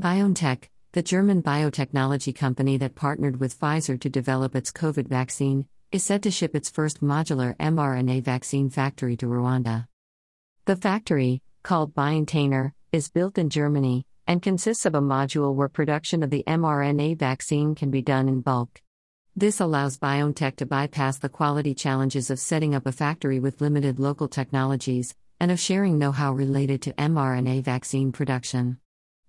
BioNTech, the German biotechnology company that partnered with Pfizer to develop its COVID vaccine, is set to ship its first modular mRNA vaccine factory to Rwanda. The factory, called BioNTainer, is built in Germany and consists of a module where production of the mRNA vaccine can be done in bulk. This allows BioNTech to bypass the quality challenges of setting up a factory with limited local technologies and of sharing know how related to mRNA vaccine production.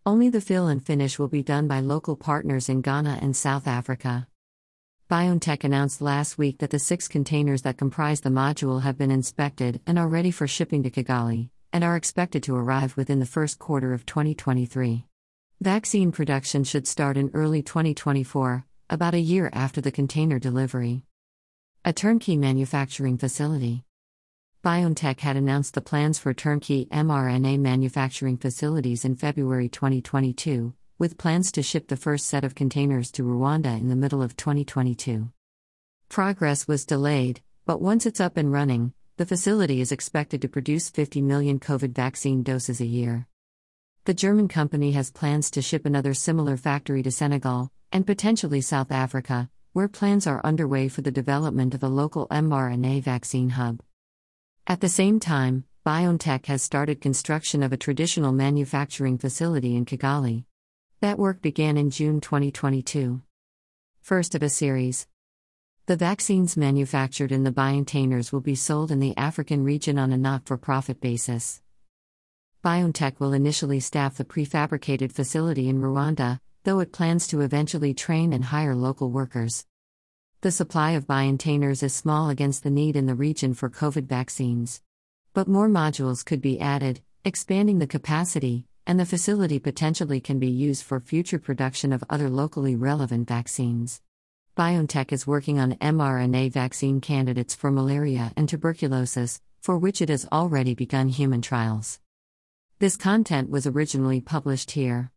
Only the fill and finish will be done by local partners in Ghana and South Africa. BioNTech announced last week that the six containers that comprise the module have been inspected and are ready for shipping to Kigali, and are expected to arrive within the first quarter of 2023. Vaccine production should start in early 2024, about a year after the container delivery. A turnkey manufacturing facility. BioNTech had announced the plans for turnkey mRNA manufacturing facilities in February 2022, with plans to ship the first set of containers to Rwanda in the middle of 2022. Progress was delayed, but once it's up and running, the facility is expected to produce 50 million COVID vaccine doses a year. The German company has plans to ship another similar factory to Senegal, and potentially South Africa, where plans are underway for the development of a local mRNA vaccine hub. At the same time, BioNTech has started construction of a traditional manufacturing facility in Kigali. That work began in June 2022. First of a series. The vaccines manufactured in the BioNTainers will be sold in the African region on a not for profit basis. BioNTech will initially staff the prefabricated facility in Rwanda, though it plans to eventually train and hire local workers. The supply of BioNTainers is small against the need in the region for COVID vaccines. But more modules could be added, expanding the capacity, and the facility potentially can be used for future production of other locally relevant vaccines. BioNTech is working on mRNA vaccine candidates for malaria and tuberculosis, for which it has already begun human trials. This content was originally published here.